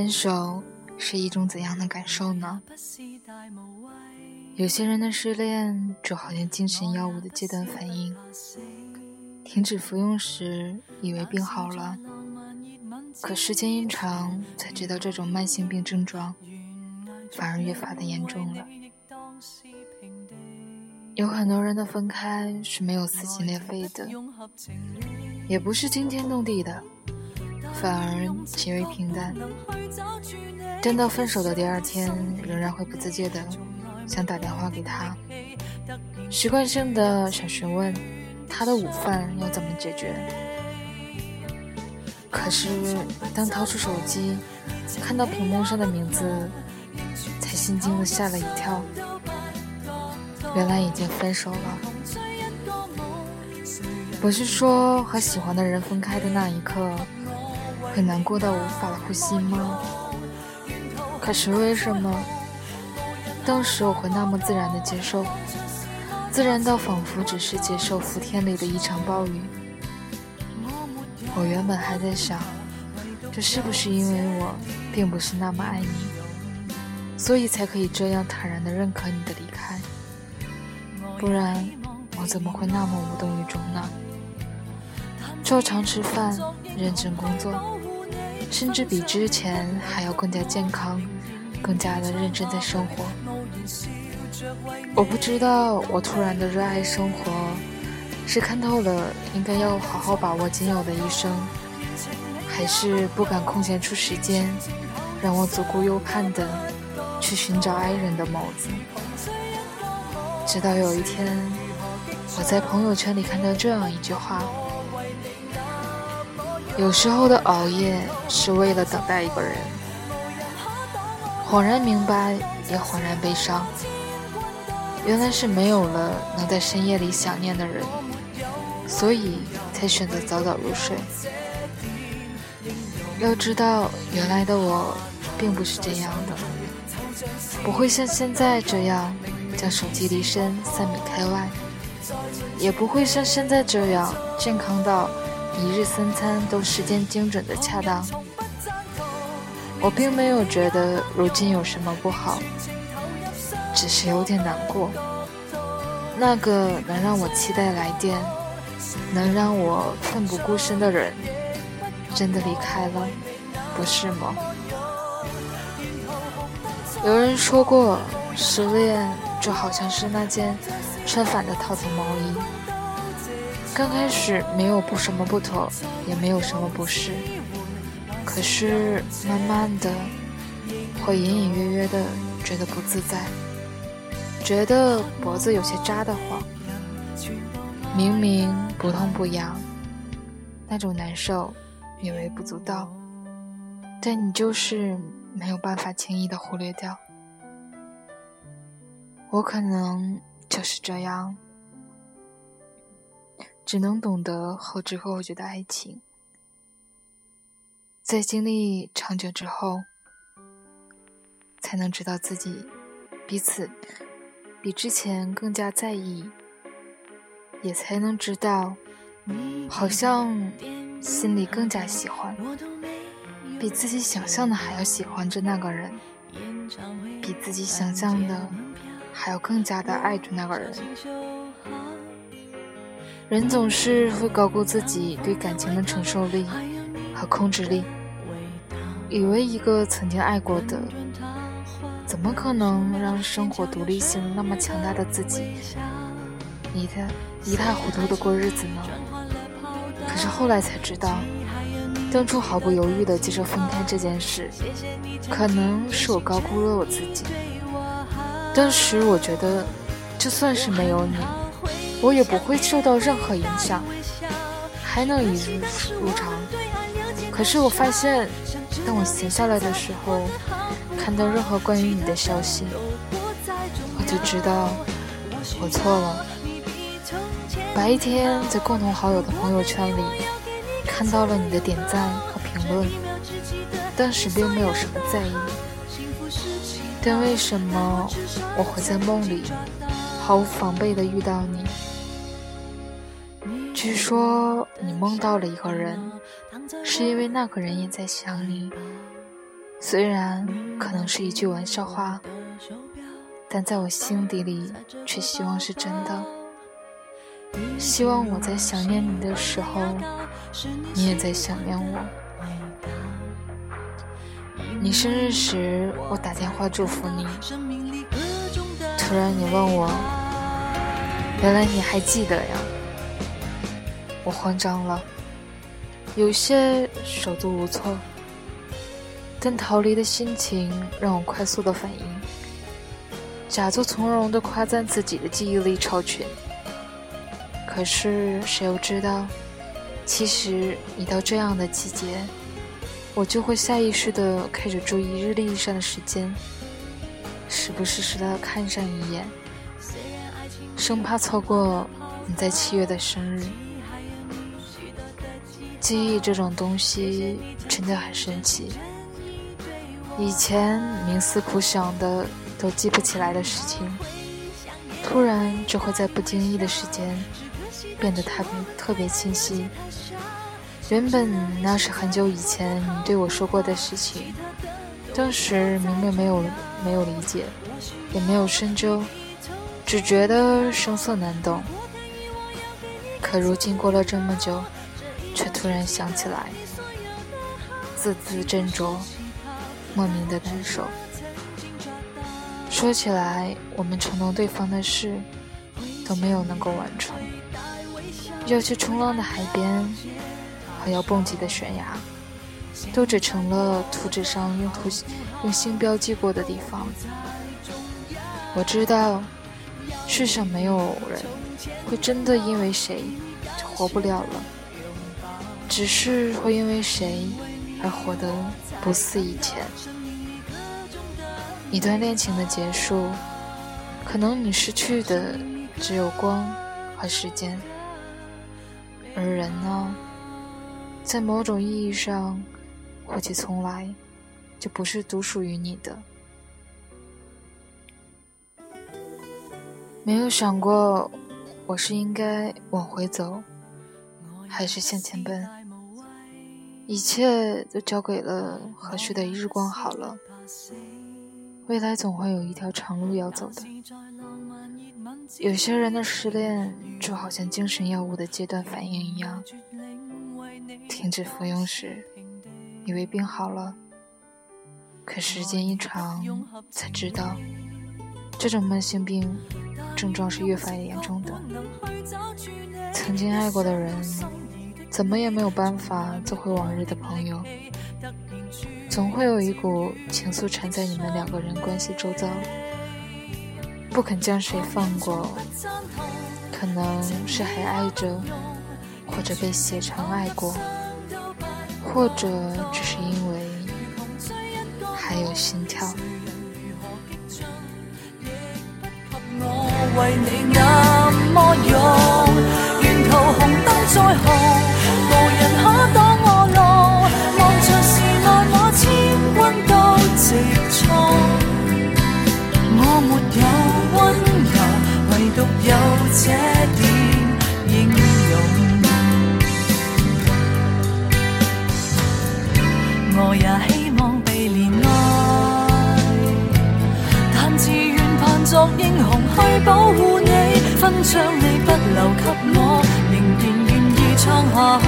分手是一种怎样的感受呢？有些人的失恋就好像精神药物的戒断反应，停止服用时以为病好了，可时间一长才知道这种慢性病症状反而越发的严重了。有很多人的分开是没有撕心裂肺的，也不是惊天动地的。反而极为平淡，真到分手的第二天，仍然会不自觉的想打电话给他，习惯性的想询问他的午饭要怎么解决。可是当掏出手机，看到屏幕上的名字，才心惊的吓了一跳，原来已经分手了。不是说和喜欢的人分开的那一刻。会难过到无法呼吸吗？可是为什么当时我会那么自然的接受，自然到仿佛只是接受伏天里的一场暴雨？我原本还在想，这是不是因为我并不是那么爱你，所以才可以这样坦然的认可你的离开？不然我怎么会那么无动于衷呢？照常吃饭，认真工作。甚至比之前还要更加健康，更加的认真在生活。我不知道，我突然的热爱生活，是看透了应该要好好把握仅有的一生，还是不敢空闲出时间，让我左顾右盼的去寻找爱人的眸子。直到有一天，我在朋友圈里看到这样一句话。有时候的熬夜是为了等待一个人，恍然明白，也恍然悲伤。原来是没有了能在深夜里想念的人，所以才选择早早入睡。要知道，原来的我并不是这样的，不会像现在这样将手机离身三米开外，也不会像现在这样健康到。一日三餐都时间精准的恰当，我并没有觉得如今有什么不好，只是有点难过。那个能让我期待来电，能让我奋不顾身的人，真的离开了，不是吗？有人说过，失恋就好像是那件穿反的套头毛衣。刚开始没有不什么不妥，也没有什么不适，可是慢慢的，会隐隐约约的觉得不自在，觉得脖子有些扎得慌，明明不痛不痒，那种难受也微不足道，但你就是没有办法轻易的忽略掉。我可能就是这样。只能懂得后知后觉的爱情，在经历长久之后，才能知道自己彼此比之前更加在意，也才能知道，好像心里更加喜欢，比自己想象的还要喜欢着那个人，比自己想象的还要更加的爱着那个人。人总是会高估自己对感情的承受力和控制力，以为一个曾经爱过的，怎么可能让生活独立性那么强大的自己一塌一塌糊涂的过日子呢？可是后来才知道，当初毫不犹豫的接受分开这件事，可能是我高估了我自己。当时我觉得，就算是没有你。我也不会受到任何影响，还能一日如常。可是我发现，当我闲下来的时候，看到任何关于你的消息，我就知道我错了。白天在共同好友的朋友圈里看到了你的点赞和评论，当时并没有什么在意。但为什么我会在梦里毫无防备地遇到你？据说你梦到了一个人，是因为那个人也在想你。虽然可能是一句玩笑话，但在我心底里却希望是真的。希望我在想念你的时候，你也在想念我。你生日时，我打电话祝福你。突然你问我，原来你还记得呀？我慌张了，有些手足无措。但逃离的心情让我快速的反应，假作从容的夸赞自己的记忆力超群。可是谁又知道，其实一到这样的季节，我就会下意识的开始注意日历上的时间，时不时的看上一眼，生怕错过你在七月的生日。记忆这种东西真的很神奇。以前冥思苦想的都记不起来的事情，突然就会在不经意的时间变得特别特别清晰。原本那是很久以前你对我说过的事情，当时明明没有没有理解，也没有深究，只觉得生涩难懂。可如今过了这么久，却突然想起来，字字斟酌。莫名的难受。说起来，我们承诺对方的事都没有能够完成。要去冲浪的海边和要蹦极的悬崖，都只成了图纸上用图用心标记过的地方。我知道，世上没有人会真的因为谁就活不了了，只是会因为谁而活得。不似以前，一段恋情的结束，可能你失去的只有光和时间，而人呢，在某种意义上，或许从来就不是独属于你的。没有想过，我是应该往回走，还是向前奔？一切都交给了合适的日光好了，未来总会有一条长路要走的。有些人的失恋就好像精神药物的阶段反应一样，停止服用时，以为病好了，可时间一长才知道，这种慢性病症状是越发严重的。曾经爱过的人。怎么也没有办法做回往日的朋友，总会有一股情愫缠在你们两个人关系周遭，不肯将谁放过。可能是还爱着，或者被写成爱过，或者只是因为还有心跳。将你可挡我路，望著是爱我千军都直冲。我没有温柔，唯独有这点英勇。我也希望被怜爱，但自愿扮作英雄去保护你，分享你。下去，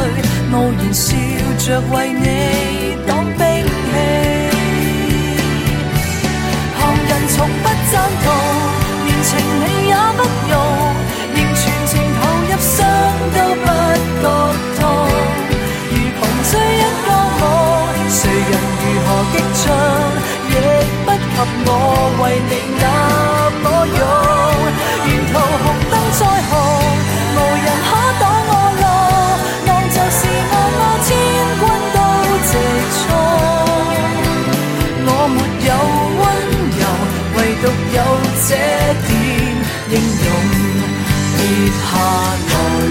傲然笑着为你挡兵器。旁人从不赞同，连情理也不容，仍全情投入，伤都不觉痛。如穷追一个梦，谁人如何激进，亦不及我为你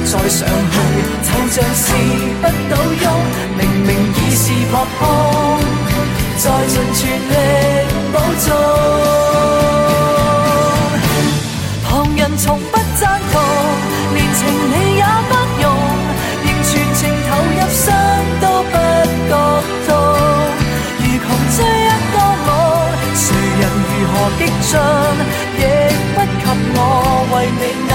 再上去，就像是不倒翁。明明已是扑空，再尽全力保重。旁人从不。赞同，连情理也不容，仍全情投入，伤都不觉痛。如穷追一个梦，谁人如何激进，亦不及我为你那